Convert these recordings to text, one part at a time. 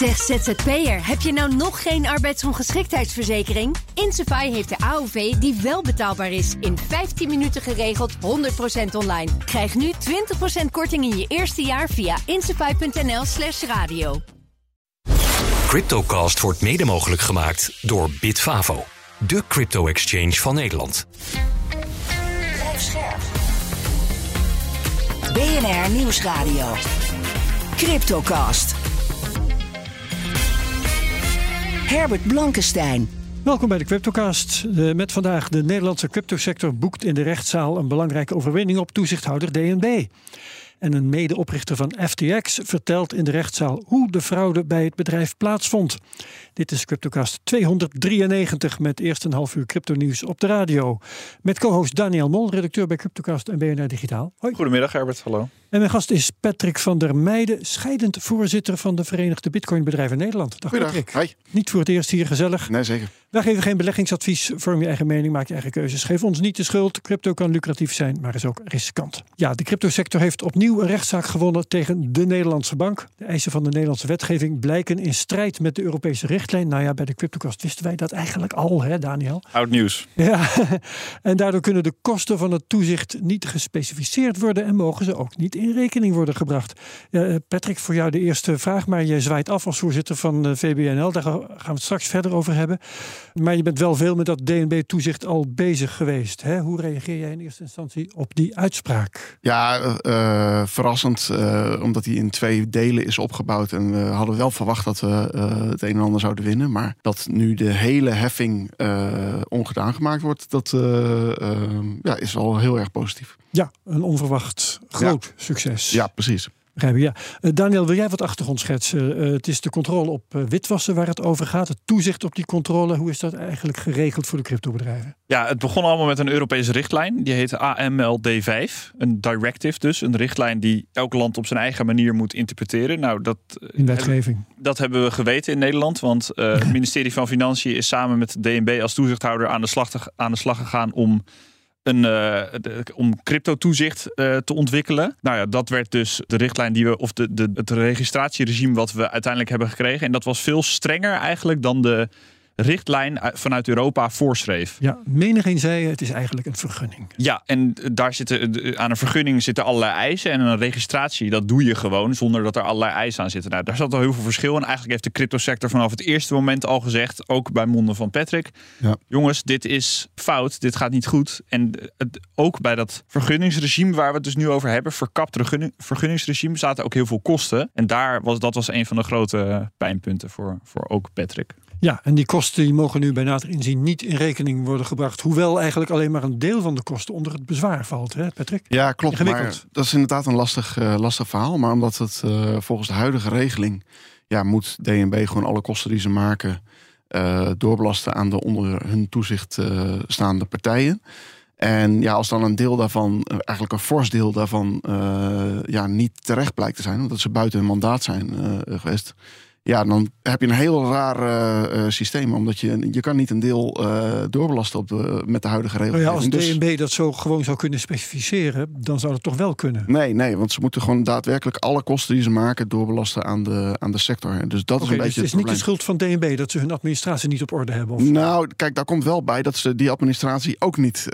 Zeg ZZP'er, heb je nou nog geen arbeidsongeschiktheidsverzekering? Insafai heeft de AOV die wel betaalbaar is. In 15 minuten geregeld, 100% online. Krijg nu 20% korting in je eerste jaar via insafai.nl slash radio. Cryptocast wordt mede mogelijk gemaakt door Bitfavo, de crypto-exchange van Nederland. BNR Nieuwsradio. Cryptocast. Herbert Blankenstein. Welkom bij de Cryptocast. Met vandaag de Nederlandse cryptosector boekt in de rechtszaal een belangrijke overwinning op toezichthouder DNB. En een medeoprichter van FTX vertelt in de rechtszaal hoe de fraude bij het bedrijf plaatsvond. Dit is Cryptocast 293 met eerst een half uur crypto nieuws op de radio. Met co-host Daniel Mol, redacteur bij Cryptocast en BNR Digitaal. Hoi. Goedemiddag Herbert, hallo. En mijn gast is Patrick van der Meijden, scheidend voorzitter van de Verenigde Bitcoinbedrijven Nederland. Dag Patrick. Hi. Niet voor het eerst hier gezellig. Nee, zeker. Wij geven geen beleggingsadvies. Vorm je eigen mening, maak je eigen keuzes. Geef ons niet de schuld. Crypto kan lucratief zijn, maar is ook riskant. Ja, de cryptosector heeft opnieuw een rechtszaak gewonnen tegen de Nederlandse bank. De eisen van de Nederlandse wetgeving blijken in strijd met de Europese richtlijn. Nou ja, bij de CryptoCast wisten wij dat eigenlijk al, hè Daniel? Oud nieuws. Ja, en daardoor kunnen de kosten van het toezicht niet gespecificeerd worden en mogen ze ook niet in rekening worden gebracht. Ja, Patrick, voor jou de eerste vraag, maar je zwaait af als voorzitter van de VBNL. Daar gaan we het straks verder over hebben. Maar je bent wel veel met dat DNB-toezicht al bezig geweest. Hè? Hoe reageer jij in eerste instantie op die uitspraak? Ja, uh, verrassend, omdat hij in twee delen is opgebouwd. En we hadden wel verwacht dat we het een en ander zouden winnen. Maar dat nu de hele heffing ongedaan gemaakt wordt, dat ja, is al heel erg positief. Ja, een onverwacht groot succes. Ja, precies. Ja. Uh, Daniel, wil jij wat achtergrond schetsen? Uh, het is de controle op uh, witwassen waar het over gaat. Het toezicht op die controle. Hoe is dat eigenlijk geregeld voor de cryptobedrijven? Ja, het begon allemaal met een Europese richtlijn. Die heet AMLD5. Een directive dus. Een richtlijn die elk land op zijn eigen manier moet interpreteren. Nou, dat, in wetgeving. Hebben, dat hebben we geweten in Nederland. Want het ministerie van Financiën is samen met DNB als toezichthouder aan de slag, te, aan de slag gegaan om de, om crypto-toezicht uh, te ontwikkelen. Nou ja, dat werd dus de richtlijn die we, of de, de, het registratieregime wat we uiteindelijk hebben gekregen. En dat was veel strenger eigenlijk dan de richtlijn vanuit Europa voorschreef. Ja, menigeen zei het is eigenlijk een vergunning. Ja, en daar zitten, aan een vergunning zitten allerlei eisen. En een registratie, dat doe je gewoon zonder dat er allerlei eisen aan zitten. Nou, daar zat al heel veel verschil in. Eigenlijk heeft de cryptosector vanaf het eerste moment al gezegd, ook bij monden van Patrick. Ja. Jongens, dit is fout, dit gaat niet goed. En het, ook bij dat vergunningsregime waar we het dus nu over hebben, verkapt vergunningsregime, zaten ook heel veel kosten. En daar was, dat was een van de grote pijnpunten voor, voor ook Patrick. Ja, en die kosten die mogen nu bij nader inzien niet in rekening worden gebracht. Hoewel eigenlijk alleen maar een deel van de kosten onder het bezwaar valt, hè Patrick? Ja, klopt. Maar dat is inderdaad een lastig, uh, lastig verhaal. Maar omdat het uh, volgens de huidige regeling... Ja, moet DNB gewoon alle kosten die ze maken... Uh, doorbelasten aan de onder hun toezicht staande partijen. En ja, als dan een deel daarvan, eigenlijk een fors deel daarvan... ja, niet terecht blijkt te zijn... omdat ze buiten hun mandaat zijn geweest ja, dan heb je een heel raar uh, systeem. Omdat je, je kan niet een deel uh, doorbelasten op de, met de huidige regelgeving. Nou ja, als DNB dus, dat zo gewoon zou kunnen specificeren, dan zou het toch wel kunnen? Nee, nee, want ze moeten gewoon daadwerkelijk alle kosten die ze maken doorbelasten aan de, aan de sector. Dus dat is een dus beetje. Het is niet de schuld van DNB dat ze hun administratie niet op orde hebben. Of? Nou, kijk, daar komt wel bij dat ze die administratie ook niet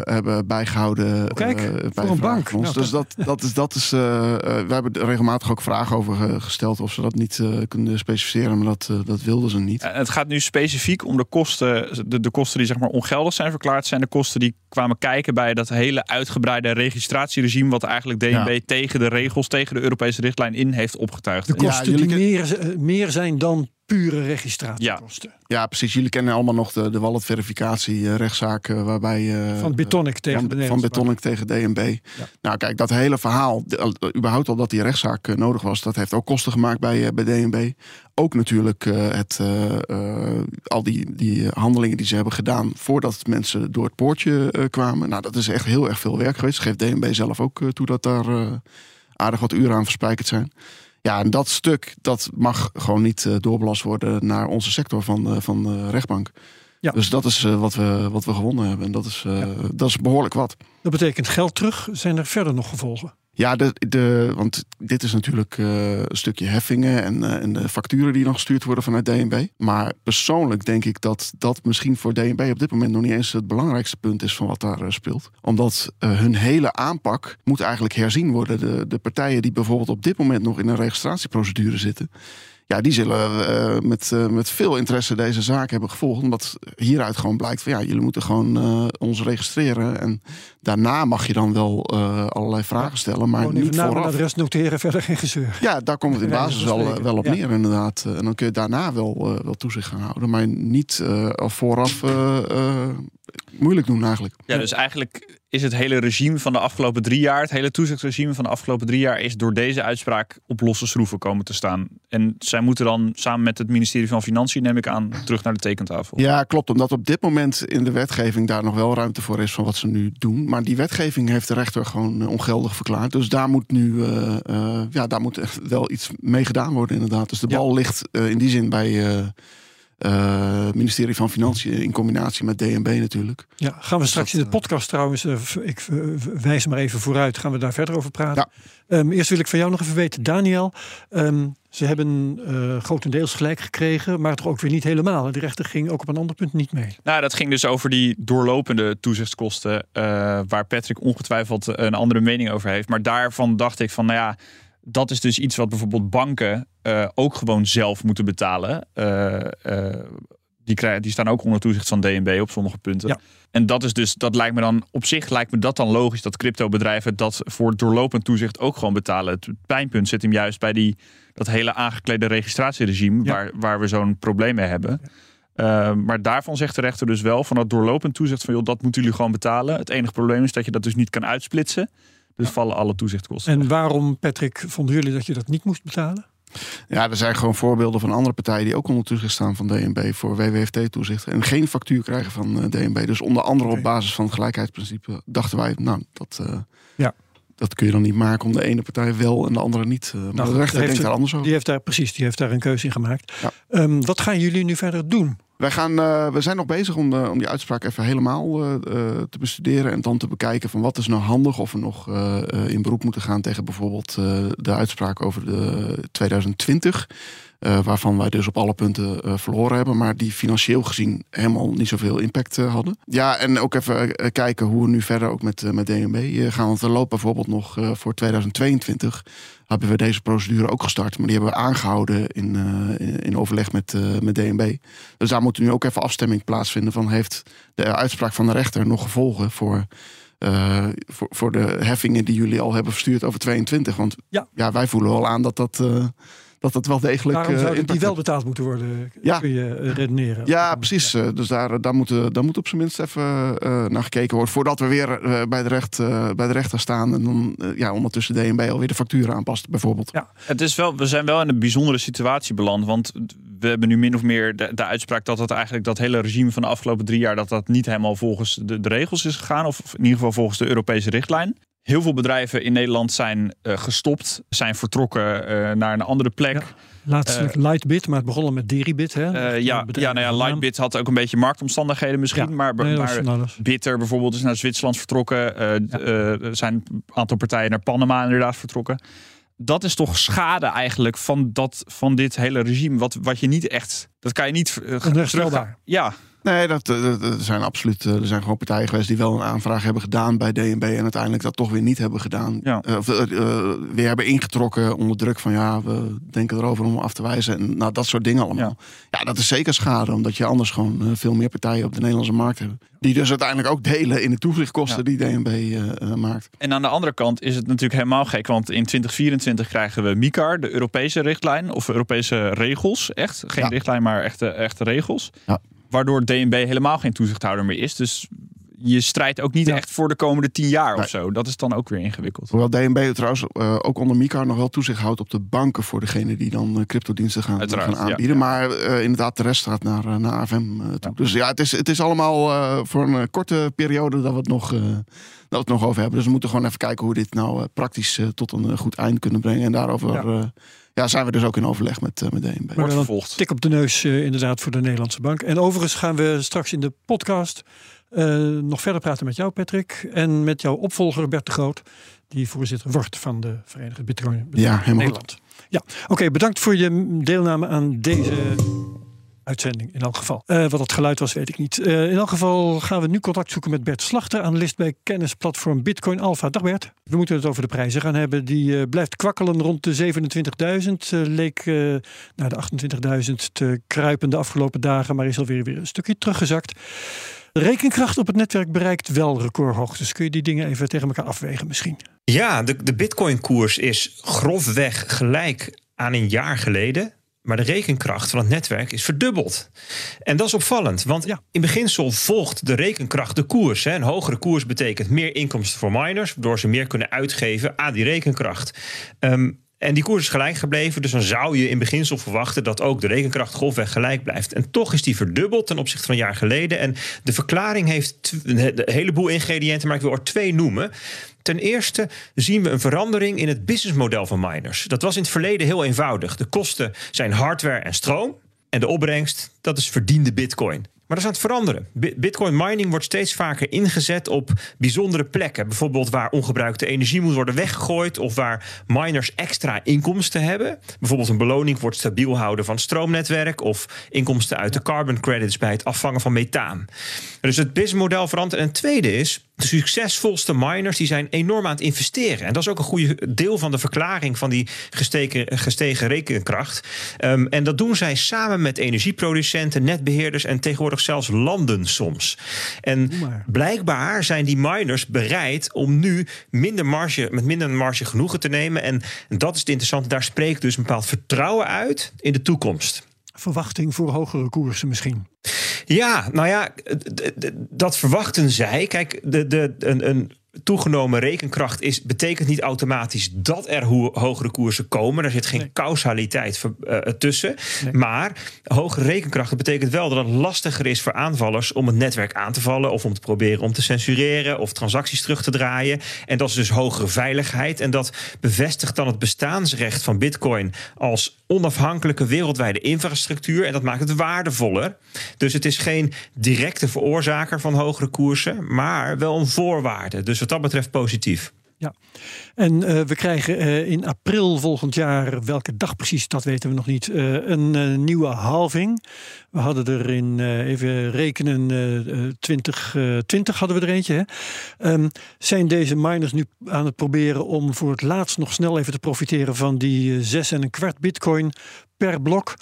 hebben bijgehouden. Oh, kijk, bij voor een bank. Nou, dus dat, dat is, dat is we hebben regelmatig ook vragen over gesteld of ze dat niet kunnen specificeren, maar dat, uh, dat wilden ze niet. Het gaat nu specifiek om de kosten, de, de kosten die zeg maar ongeldig zijn verklaard, zijn de kosten die kwamen kijken bij dat hele uitgebreide registratieregime, wat eigenlijk DNB tegen de regels, tegen de Europese richtlijn in heeft opgetuigd. De kosten ja, die meer, eh, meer zijn dan pure registratiekosten. Ja. ja, precies. Jullie kennen allemaal nog de, de wallet verificatie uh, rechtszaak uh, waarbij... Uh, van Betonic tegen van, de Van Betonic tegen DNB. Ja. Nou kijk, dat hele verhaal, de, überhaupt al dat die rechtszaak nodig was, dat heeft ook kosten gemaakt bij, bij DNB. Ook natuurlijk het, al die, die handelingen die ze hebben gedaan voordat mensen door het poortje kwamen. Nou, dat is echt heel erg veel werk geweest. Geeft DNB zelf ook toe dat daar aardig wat uren aan verspijkerd zijn. Ja, en dat stuk dat mag gewoon niet uh, doorbelast worden naar onze sector van, uh, van de rechtbank. Ja. Dus dat is uh, wat, we, wat we gewonnen hebben. En dat is, ja. dat is behoorlijk wat. Dat betekent geld terug. Zijn er verder nog gevolgen? Ja, de, de, want dit is natuurlijk uh, een stukje heffingen en, uh, en de facturen die dan gestuurd worden vanuit DNB. Maar persoonlijk denk ik dat dat misschien voor DNB op dit moment nog niet eens het belangrijkste punt is van wat daar uh, speelt. Omdat hun hele aanpak moet eigenlijk herzien worden. De, de partijen die bijvoorbeeld op dit moment nog in een registratieprocedure zitten ja, die zullen met, met veel interesse deze zaak hebben gevolgd. Omdat hieruit gewoon blijkt van ja, jullie moeten gewoon ons registreren. En daarna mag je dan wel allerlei vragen stellen. Maar niet vooraf. adres noteren, verder geen gezeur. Ja, daar komt het in basis wel, wel op ja. neer inderdaad. En dan kun je daarna wel, wel toezicht gaan houden. Maar niet vooraf moeilijk doen eigenlijk. Ja, dus eigenlijk is het hele regime van de afgelopen drie jaar, het hele toezichtsregime van de afgelopen drie jaar, is door deze uitspraak op losse schroeven komen te staan. En zij moeten dan samen met het ministerie van Financiën, neem ik aan, terug naar de tekentafel. Ja, klopt. Omdat op dit moment in de wetgeving daar nog wel ruimte voor is van wat ze nu doen. Maar die wetgeving heeft de rechter gewoon ongeldig verklaard. Dus daar moet nu uh, uh, ja, daar moet echt wel iets mee gedaan worden, inderdaad. Dus de bal ja. ligt in die zin bij uh, ministerie van Financiën in combinatie met DNB natuurlijk. Ja, gaan we straks in de podcast trouwens, ik wijs maar even vooruit, gaan we daar verder over praten. Ja. Um, eerst wil ik van jou nog even weten, Daniel. Um, ze hebben grotendeels gelijk gekregen, maar toch ook weer niet helemaal. De rechter ging ook op een ander punt niet mee. Nou, dat ging dus over die doorlopende toezichtskosten, waar Patrick ongetwijfeld een andere mening over heeft. Maar daarvan dacht ik van, nou ja dat is dus iets wat bijvoorbeeld banken uh, ook gewoon zelf moeten betalen. Die, krijgen, die staan ook onder toezicht van DNB op sommige punten. Ja. En dat is dus, dat lijkt me dan op zich lijkt me dat dan logisch dat cryptobedrijven dat voor doorlopend toezicht ook gewoon betalen. Het pijnpunt zit hem juist bij die, dat hele aangeklede registratieregime ja. waar, waar we zo'n probleem mee hebben. Ja. maar daarvan zegt de rechter dus wel van dat doorlopend toezicht van joh, dat moeten jullie gewoon betalen. Het enige probleem is dat je dat dus niet kan uitsplitsen. Dus vallen alle toezichtkosten. En waarom, Patrick, vonden jullie dat je dat niet moest betalen? Ja, er zijn gewoon voorbeelden van andere partijen die ook onder toezicht staan van DNB voor WWFT-toezicht en geen factuur krijgen van uh, DNB. Dus onder andere op basis van het gelijkheidsprincipe dachten wij, nou, dat, uh, ja. dat kun je dan niet maken om de ene partij wel en de andere niet. Uh, maar nou, de rechter denkt daar anders over. Die heeft daar precies, die heeft daar een keuze in gemaakt. Ja. Um, wat gaan jullie nu verder doen? Wij gaan, uh, we zijn nog bezig om, de, om die uitspraak even helemaal uh, te bestuderen. En dan te bekijken van wat is nou handig. Of we nog in beroep moeten gaan tegen bijvoorbeeld de uitspraak over de 2020. Waarvan wij dus op alle punten verloren hebben. Maar die financieel gezien helemaal niet zoveel impact hadden. Ja, en ook even kijken hoe we nu verder ook met, met DNB gaan. Want er loopt bijvoorbeeld nog voor 2022 hebben we deze procedure ook gestart. Maar die hebben we aangehouden in, in overleg met, met DNB. Dus daar moet nu ook even afstemming plaatsvinden van heeft de uitspraak van de rechter nog gevolgen voor, uh, voor, voor de heffingen die jullie al hebben verstuurd over 22. Want ja, ja wij voelen wel aan dat dat dat het wel degelijk. Waarom zou die wel betaald moeten worden? Ja. Kun je redeneren? Ja, precies. Ja. Dus daar, daar, moet, daar moet op zijn minst even uh, naar gekeken worden. Voordat we weer uh, bij, de recht, uh, bij de rechter staan. En dan ja, ondertussen DNB alweer de facturen aanpast, bijvoorbeeld. Ja, het is wel, we zijn wel in een bijzondere situatie beland. Want we hebben nu min of meer de, de uitspraak dat het eigenlijk dat hele regime van de afgelopen drie jaar. dat dat niet helemaal volgens de, de regels is gegaan. Of in ieder geval volgens de Europese richtlijn. Heel veel bedrijven in Nederland zijn uh, gestopt, zijn vertrokken uh, naar een andere plek. Ja, laatstelijk uh, Lightbit, maar het begon met Deribit. Hè? ja, ja, nou ja, Lightbit had ook een beetje marktomstandigheden misschien. Ja, maar, nee, maar Bitter bijvoorbeeld is naar Zwitserland vertrokken. Ja. Er zijn een aantal partijen naar Panama inderdaad vertrokken. Dat is toch schade eigenlijk van, dat, van dit hele regime. Wat, wat je niet echt. Dat kan je niet. Uh, Ja, Nee, dat, dat, dat, zijn absoluut. Er zijn gewoon partijen geweest die wel een aanvraag hebben gedaan bij DNB en uiteindelijk dat toch weer niet hebben gedaan. Ja. Uh, of uh, weer hebben ingetrokken onder druk van ja, we denken erover om af te wijzen. En nou, dat soort dingen allemaal. Ja. ja, dat is zeker schade, omdat je anders gewoon uh, veel meer partijen op de Nederlandse markt hebt. Die dus uiteindelijk ook delen in de toezichtkosten ja. die DNB maakt. En aan de andere kant is het natuurlijk helemaal gek, want in 2024 krijgen we MICAR, de Europese richtlijn of Europese regels. Echt, geen richtlijn, maar echte, echte regels. Ja. Waardoor DNB helemaal geen toezichthouder meer is. Dus je strijdt ook niet ja. echt voor de komende tien jaar nee. of zo. Dat is dan ook weer ingewikkeld. Hoewel DNB trouwens uh, ook onder MICAR nog wel toezicht houdt op de banken voor degene die dan uh, cryptodiensten gaan, gaan aanbieden. Ja, ja. Maar uh, inderdaad, de rest gaat naar, naar AFM toe. Dus ja, het is, het is allemaal voor een korte periode dat we het nog, dat we het nog over hebben. Dus we moeten gewoon even kijken hoe dit nou praktisch tot een goed eind kunnen brengen. En daarover ja, zijn we dus ook in overleg met, uh, met DNB. Wordt vervolgd. Tik op de neus uh, inderdaad voor de Nederlandse bank. En overigens gaan we straks in de podcast uh, nog verder praten met jou, Patrick. En met jouw opvolger Bert de Groot. die voorzitter wordt van de Verenigde Bitcoin Ja, helemaal Nederland. Ja, oké, bedankt voor je deelname aan deze uitzending in elk geval. Eh, wat het geluid was, weet ik niet. Eh, in elk geval gaan we nu contact zoeken met Bert Slachter, analist bij kennisplatform Bitcoin Alpha. Dag Bert. We moeten het over de prijzen gaan hebben. Die eh, blijft kwakkelen rond de 27.000. Eh, leek naar de 28.000 te kruipen de afgelopen dagen, maar is alweer weer een stukje teruggezakt. De rekenkracht op het netwerk bereikt wel recordhoogtes. Kun je die dingen even tegen elkaar afwegen misschien? Ja, de, de Bitcoin-koers is grofweg gelijk aan een jaar geleden. Maar de rekenkracht van het netwerk is verdubbeld. En dat is opvallend, want Ja. in beginsel volgt de rekenkracht de koers. Hè. Een hogere koers betekent meer inkomsten voor miners, waardoor ze meer kunnen uitgeven aan die rekenkracht. Ehm, en die koers is gelijk gebleven, dus dan zou je in beginsel verwachten dat ook de rekenkracht grofweg gelijk blijft. En toch is die verdubbeld ten opzichte van een jaar geleden. En de verklaring heeft een heleboel ingrediënten, maar ik wil er twee noemen. Ten eerste zien we een verandering in het businessmodel van miners. Dat was in het verleden heel eenvoudig. De kosten zijn hardware en stroom. En de opbrengst, dat is verdiende bitcoin. Maar dat is aan het veranderen. Bi- Bitcoin mining wordt steeds vaker ingezet op bijzondere plekken. Bijvoorbeeld waar ongebruikte energie moet worden weggegooid. Of waar miners extra inkomsten hebben. Bijvoorbeeld een beloning voor het stabiel houden van het stroomnetwerk. Of inkomsten uit de carbon credits bij het afvangen van methaan. Dus het businessmodel verandert. En het tweede is, de succesvolste miners die zijn enorm aan het investeren. En dat is ook een goede deel van de verklaring van die gestegen, gestegen rekenkracht. Ehm, en dat doen zij samen met energieproducenten, netbeheerders en tegenwoordig zelfs landen soms. En blijkbaar zijn die miners bereid om nu minder marge, met minder marge genoegen te nemen. En dat is het interessante. Daar spreekt dus een bepaald vertrouwen uit in de toekomst. Verwachting voor hogere koersen misschien. Ja, nou ja, dat verwachten zij. Kijk, de, de, een, een toegenomen rekenkracht is, betekent niet automatisch dat er ho- hogere koersen komen. Er zit geen Nee. causaliteit ver- eh, tussen. Nee. Maar hogere rekenkracht betekent wel dat het lastiger is voor aanvallers om het netwerk aan te vallen of om te proberen om te censureren of transacties terug te draaien. En dat is dus hogere veiligheid. En dat bevestigt dan het bestaansrecht van Bitcoin als onafhankelijke wereldwijde infrastructuur. En dat maakt het waardevoller. Dus het is geen directe veroorzaker van hogere koersen, maar wel een voorwaarde. Dus wat dat betreft positief. Ja, en eh, we krijgen eh, in april volgend jaar, welke dag precies, dat weten we nog niet, eh, een nieuwe halving. We hadden er in, even rekenen, eh, eh, 2020 hadden we er eentje. Hè? Ehm, zijn deze miners nu aan het proberen om voor het laatst nog snel even te profiteren van die eh, zes en een kwart bitcoin per blok?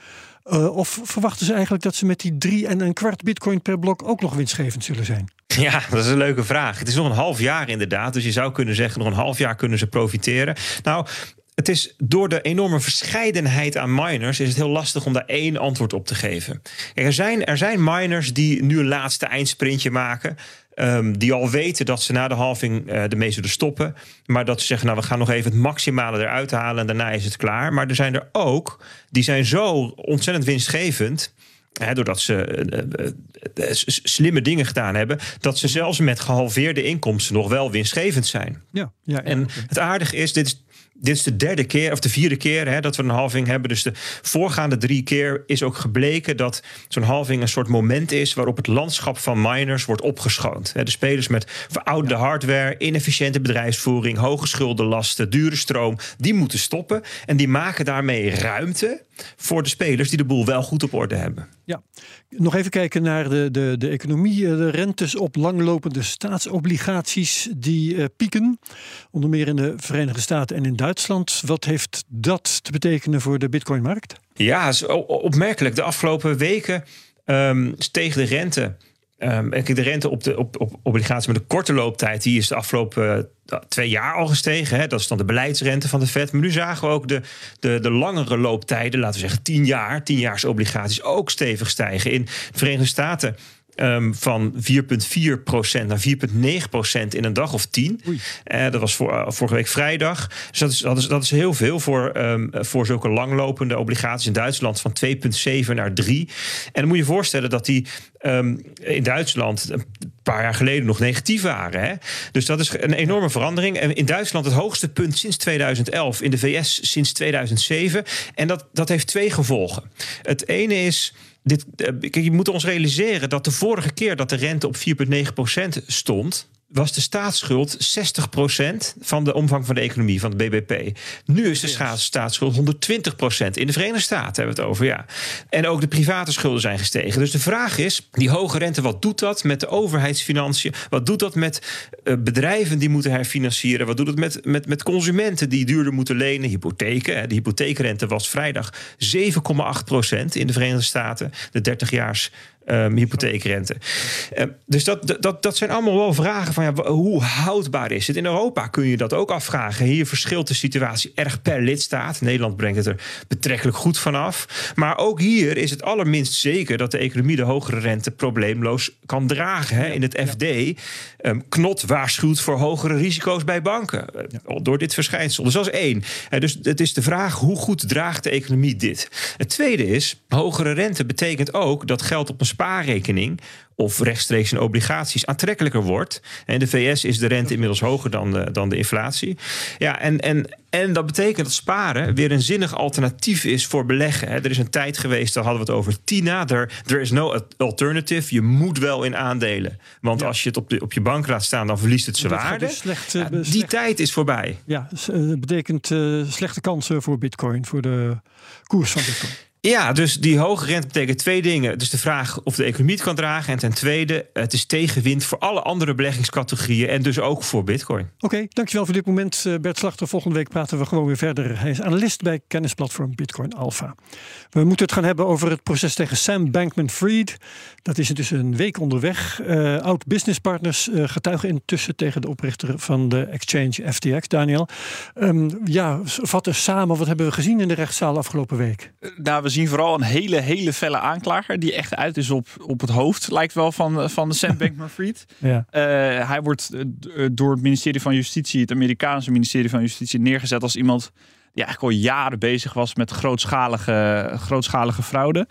Eh, of verwachten ze eigenlijk dat ze met die drie en een kwart bitcoin per blok ook nog winstgevend zullen zijn? Ja, dat is een leuke vraag. Het is nog een half jaar inderdaad. Dus je zou kunnen zeggen, nog een half jaar kunnen ze profiteren. Nou, het is door de enorme verscheidenheid aan miners is het heel lastig om daar één antwoord op te geven. Er, zijn, er zijn miners die nu een laatste eindsprintje maken. Ehm, die al weten dat ze na de halving eh ermee zullen stoppen. Maar dat ze zeggen, nou we gaan nog even het maximale eruit halen en daarna is het klaar. Maar er zijn er ook die zijn zo ontzettend winstgevend. Hè, doordat ze eh, eh, slimme dingen gedaan hebben. Dat ze zelfs met gehalveerde inkomsten nog wel winstgevend zijn. Ja, ja, ja, En het aardige is, dit is. Dit is de derde keer of de vierde keer hè, dat we een halving hebben. Dus de voorgaande drie keer is ook gebleken dat zo'n halving een soort moment is waarop het landschap van miners wordt opgeschoond. De spelers met verouderde hardware, inefficiënte bedrijfsvoering, hoge schuldenlasten, dure stroom, die moeten stoppen. En die maken daarmee ruimte voor de spelers die de boel wel goed op orde hebben. Ja, nog even kijken naar de, de, de economie. Eh, De rentes op langlopende staatsobligaties die eh, pieken. Onder meer in de Verenigde Staten en in Duitsland. Wat heeft dat te betekenen voor de bitcoinmarkt? Ja, opmerkelijk. De afgelopen weken ehm steeg de rente. Kijk, de rente op, de, op, op obligaties met een korte looptijd... die is de afgelopen eh, twee jaar al gestegen. Hè? Dat is dan de beleidsrente van de Fed. Maar nu zagen we ook de, de, de langere looptijden... laten we zeggen tien jaar, tienjaars obligaties... ook stevig stijgen. In de Verenigde Staten ehm, van 4,4% naar 4,9% in een dag of tien. Eh, dat was voor, eh, vorige week vrijdag. Dus dat is, dat is, dat is heel veel voor, ehm, voor zulke langlopende obligaties in Duitsland van 2,7 naar 3. En dan moet je je voorstellen dat die ehm, in Duitsland een paar jaar geleden nog negatief waren. Hè? Dus dat is een enorme verandering. En in Duitsland het hoogste punt sinds 2011, in de VS sinds 2007. En dat, dat heeft twee gevolgen. Het ene is. Dit, eh, kijk, je moet ons realiseren dat de vorige keer dat de rente op 4,9% stond, was de staatsschuld 60% van de omvang van de economie, van de BBP. Nu is de staatsschuld 120%. In de Verenigde Staten hebben we het over, ja. En ook de private schulden zijn gestegen. Dus de vraag is, die hoge rente, wat doet dat met de overheidsfinanciën? Wat doet dat met eh, bedrijven die moeten herfinancieren? Wat doet het met, met, met consumenten die duurder moeten lenen? Hypotheken. hè. De hypotheekrente was vrijdag 7,8% in de Verenigde Staten. De 30-jaars um, hypotheekrente. Uh, dus dat, dat, dat zijn allemaal wel vragen van ja, hoe houdbaar is het? In Europa kun je dat ook afvragen. Hier verschilt de situatie erg per lidstaat. Nederland brengt het er betrekkelijk goed vanaf. Maar ook hier is het allerminst zeker dat de economie de hogere rente probleemloos kan dragen. Hè? In het FD um, Knot waarschuwt voor hogere risico's bij banken. Ja. Door dit verschijnsel. Dus dat is één. Uh, dus het is de vraag hoe goed draagt de economie dit? Het tweede is, hogere rente betekent ook dat geld op een spaarrekening of rechtstreeks in obligaties aantrekkelijker wordt. En de VS is de rente inmiddels hoger dan de, dan de inflatie. Ja, en, en, en dat betekent dat sparen weer een zinnig alternatief is voor beleggen. Er is een tijd geweest, daar hadden we het over Tina. There, there is no alternative. Je moet wel in aandelen. Want ja. als je het op, de, op je bank laat staan, dan verliest het zijn waarde. Dus slecht, ja, die slecht, tijd is voorbij. Ja, dat betekent uh, slechte kansen voor bitcoin, voor de koers van bitcoin. Ja, dus die hoge rente betekent twee dingen. Dus de vraag of de economie het kan dragen. En ten tweede, het is tegenwind voor alle andere beleggingscategorieën. En dus ook voor bitcoin. Oké, okay, dankjewel voor dit moment. Uh, Bert Slachter, volgende week praten we gewoon weer verder. Hij is analist bij kennisplatform Bitcoin Alpha. We moeten het gaan hebben over het proces tegen Sam Bankman-Fried. Dat is intussen een week onderweg. Uh, oud businesspartners uh, getuigen intussen tegen de oprichter van de exchange FTX, Daniel. Um, ja, vat eens samen. Wat hebben we gezien in de rechtszaal afgelopen week? Nou, we zien vooral een hele, hele felle aanklager die echt uit is op, op het hoofd, lijkt wel, van, van Sam Bankman-Fried. ja. uh, hij wordt door het ministerie van Justitie, het Amerikaanse ministerie van Justitie, neergezet als iemand die eigenlijk al jaren bezig was met grootschalige, grootschalige fraude.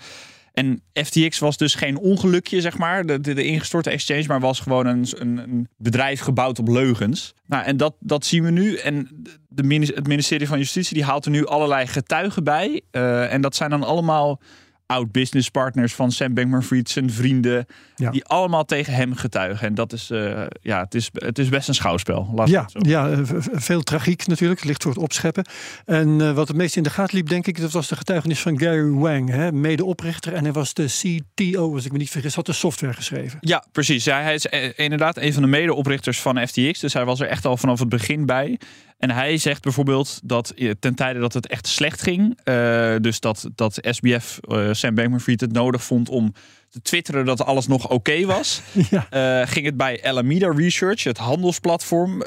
En FTX was dus geen ongelukje, zeg maar, de, de, ingestorte exchange, maar was gewoon een, een, een, bedrijf gebouwd op leugens. Nou, en dat, dat zien we nu. En de, het ministerie van Justitie die haalt er nu allerlei getuigen bij. Uh, en dat zijn dan allemaal oud business partners van Sam Bankman-Fried, zijn vrienden, ja. die allemaal tegen hem getuigen. En dat is, uh, ja, het is, het is best een schouwspel. Laat ja, ja, veel tragiek natuurlijk, ligt voor het opscheppen. En uh, wat het meest in de gaten liep, denk ik, dat was de getuigenis van Gary Wang, hè, medeoprichter. En hij was de CTO, als ik me niet vergis, had de software geschreven. Ja, precies. Ja, hij is inderdaad een van de medeoprichters van FTX, dus hij was er echt al vanaf het begin bij. En hij zegt bijvoorbeeld dat ten tijde dat het echt slecht ging, uh, dus dat, dat SBF, uh, Sam Bankman-Fried, het nodig vond om te twitteren dat alles nog oké okay was, ja. uh, ging het bij Alameda Research, het handelsplatform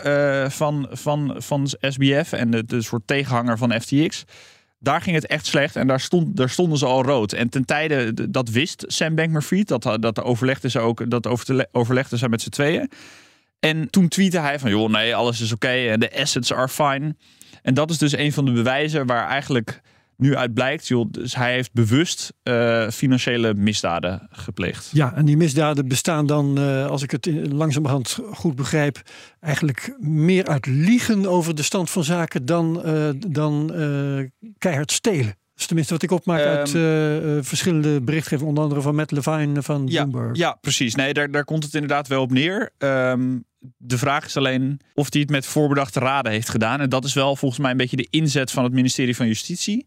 van, van, van SBF en de, de soort tegenhanger van FTX. Daar ging het echt slecht en daar, stond, daar stonden ze al rood. En ten tijde, dat wist Sam Bankman-Fried, dat, dat overlegden ze ook, dat overlegden ze met z'n tweeën. En toen tweette hij van, joh, nee, alles is oké okay en de assets are fine. En dat is dus een van de bewijzen waar eigenlijk nu uit blijkt, joh, dus hij heeft bewust uh, financiële misdaden gepleegd. Ja, en die misdaden bestaan dan, uh, als ik het langzamerhand goed begrijp, eigenlijk meer uit liegen over de stand van zaken dan, dan keihard stelen. Tenminste wat ik opmaak um, uit uh, uh, verschillende berichtgevingen, onder andere van Matt Levine van ja, Bloomberg. Ja, precies. Nee, daar, daar komt het inderdaad wel op neer. Um, de vraag is alleen of hij het met voorbedachte raden heeft gedaan. En dat is wel volgens mij een beetje de inzet van het ministerie van Justitie.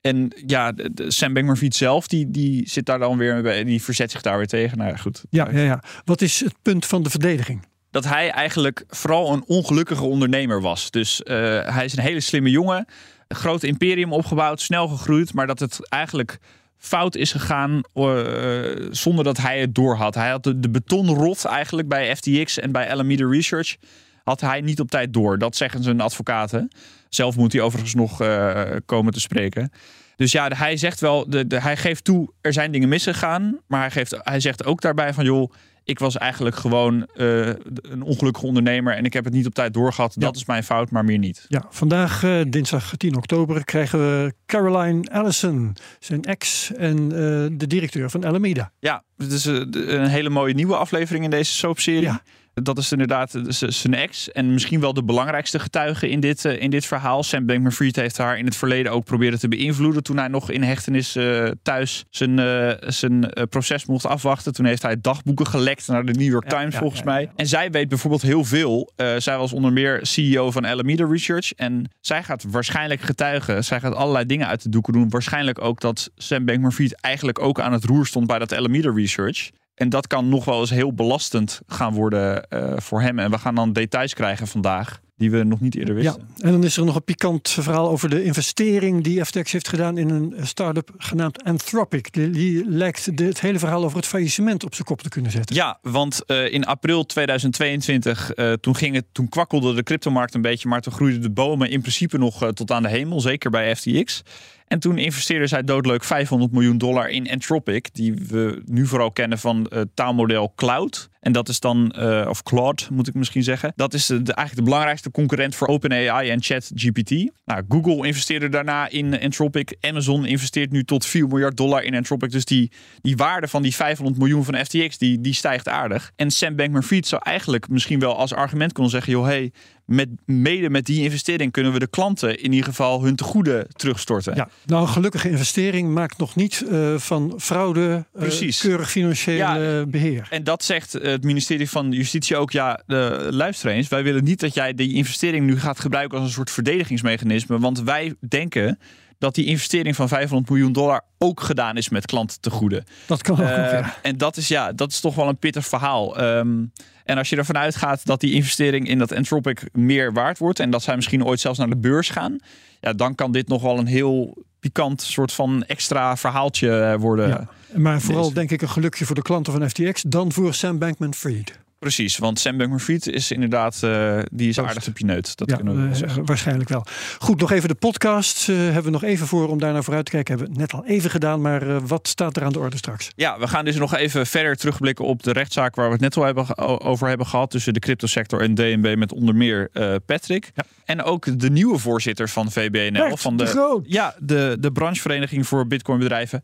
En ja, Sam Bankman-Fried zelf, die, die zit daar dan weer bij, die verzet zich daar weer tegen. Nou ja, goed. Ja, ja, ja. Wat is het punt van de verdediging? Dat hij eigenlijk vooral een ongelukkige ondernemer was. Dus uh, hij is een hele slimme jongen. Een groot imperium opgebouwd, snel gegroeid. Maar dat het eigenlijk fout is gegaan uh, zonder dat hij het door had. Hij had de, de betonrot eigenlijk bij FTX en bij Alameda Research had hij niet op tijd door. Dat zeggen zijn advocaten. Zelf moet hij overigens nog uh, komen te spreken. Dus ja, hij zegt wel, de, hij geeft toe, er zijn dingen misgegaan. Maar hij, geeft, hij zegt ook daarbij van, joh, ik was eigenlijk gewoon uh, een ongelukkige ondernemer en ik heb het niet op tijd doorgehad. Ja. Dat is mijn fout, maar meer niet. Ja, vandaag, uh, dinsdag 10 oktober, krijgen we Caroline Allison, zijn ex en uh, de directeur van Alameda. Ja, het is een hele mooie nieuwe aflevering in deze soapserie. Ja. Dat is inderdaad zijn ex en misschien wel de belangrijkste getuige in dit, in dit verhaal. Sam Bankman-Fried heeft haar in het verleden ook proberen te beïnvloeden toen hij nog in hechtenis thuis zijn, zijn proces mocht afwachten. Toen heeft hij dagboeken gelekt naar de New York Times volgens mij. En zij weet bijvoorbeeld heel veel. zij was onder meer CEO van Alameda Research en zij gaat waarschijnlijk getuigen. Zij gaat allerlei dingen uit de doeken doen. Waarschijnlijk ook dat Sam Bankman-Fried eigenlijk ook aan het roer stond bij dat Alameda Research. En dat kan nog wel eens heel belastend gaan worden uh, voor hem. En we gaan dan details krijgen vandaag die we nog niet eerder wisten. Ja, en dan is er nog een pikant verhaal over de investering die FTX heeft gedaan in een start-up genaamd Anthropic. Die, die lijkt de, het hele verhaal over het faillissement op zijn kop te kunnen zetten. Ja, want uh, in april 2022, uh, toen, ging het, toen kwakkelde de cryptomarkt een beetje, maar toen groeiden de bomen in principe nog uh, tot aan de hemel, zeker bij FTX. En toen investeerde zij doodleuk 500 miljoen dollar in Anthropic, die we nu vooral kennen van het taalmodel Cloud. En dat is dan, uh, of Claude moet ik misschien zeggen. Dat is de, eigenlijk de belangrijkste concurrent voor OpenAI en ChatGPT. Nou, Google investeerde daarna in Anthropic. Amazon investeert nu tot 4 miljard dollar in Anthropic. Dus die, die waarde van die 500 miljoen van FTX, die, die stijgt aardig. En Sam Bankman-Fried zou eigenlijk misschien wel als argument kunnen zeggen... joh, hey, met, mede met die investering kunnen we de klanten in ieder geval hun tegoeden terugstorten. Ja, nou, een gelukkige investering maakt nog niet uh, van fraude uh, keurig financieel ja, beheer. En dat zegt het ministerie van Justitie ook. Ja, de, luister eens, wij willen niet dat jij die investering nu gaat gebruiken als een soort verdedigingsmechanisme. Want wij denken dat die investering van 500 miljoen dollar ook gedaan is met klanten te goede. Dat kan ook. Uh, ja. En dat is ja, dat is toch wel een pittig verhaal. Um, en als je ervan uitgaat dat die investering in dat Anthropic meer waard wordt en dat zij misschien ooit zelfs naar de beurs gaan, ja, dan kan dit nog wel een heel pikant soort van extra verhaaltje eh, worden. Ja, maar vooral denk ik een gelukje voor de klanten van FTX dan voor Sam Bankman-Fried. Precies, want Sam Bankman-Fried is inderdaad, uh, die is aardig op je neut. Dat ja, kunnen we uh, zeggen. Waarschijnlijk wel. Goed, nog even de podcast. Uh, hebben we nog even voor om daar naar vooruit te kijken. Hebben we net al even gedaan, maar wat staat er aan de orde straks? Ja, we gaan dus nog even verder terugblikken op de rechtszaak waar we het net al hebben, over hebben gehad. Tussen de cryptosector en DNB met onder meer Patrick. Ja. En ook de nieuwe voorzitter van VBNL. Bert, van de, de Ja, de, de branchevereniging voor bitcoinbedrijven.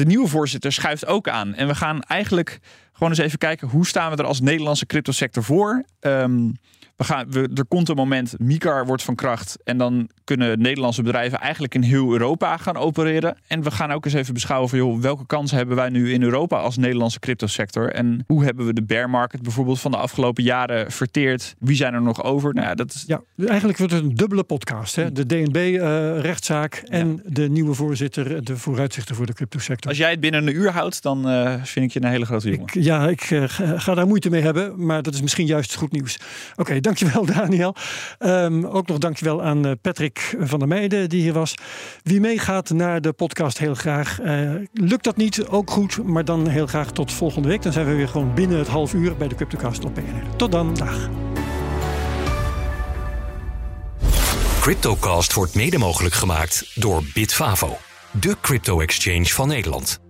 De nieuwe voorzitter schuift ook aan. En we gaan eigenlijk gewoon eens even kijken hoe staan we er als Nederlandse cryptosector voor. Um, we gaan, we, er komt een moment, MICAR wordt van kracht. En dan kunnen Nederlandse bedrijven eigenlijk in heel Europa gaan opereren. En we gaan ook eens even beschouwen van joh, welke kansen hebben wij nu in Europa als Nederlandse cryptosector. En hoe hebben we de bear market bijvoorbeeld van de afgelopen jaren verteerd? Wie zijn er nog over? Nou ja, dat is... ja eigenlijk wordt het een dubbele podcast. Hè? De DNB-rechtszaak uh, en ja. de nieuwe voorzitter, de vooruitzichten voor de cryptosector. Als jij het binnen een uur houdt, dan uh, vind ik je een hele grote jongen. Ik, ja, ik uh, ga daar moeite mee hebben, maar dat is misschien juist goed nieuws. Oké, okay, Dankjewel, Daniel. Um, ook nog dankjewel aan uh, Patrick van der Meijden, die hier was. Wie meegaat naar de podcast, heel graag. Uh, lukt dat niet, ook goed. Maar dan heel graag tot volgende week. Dan zijn we weer gewoon binnen het half uur bij de Cryptocast op BNR. Tot dan, dag. Cryptocast wordt mede mogelijk gemaakt door Bitfavo, de crypto-exchange van Nederland.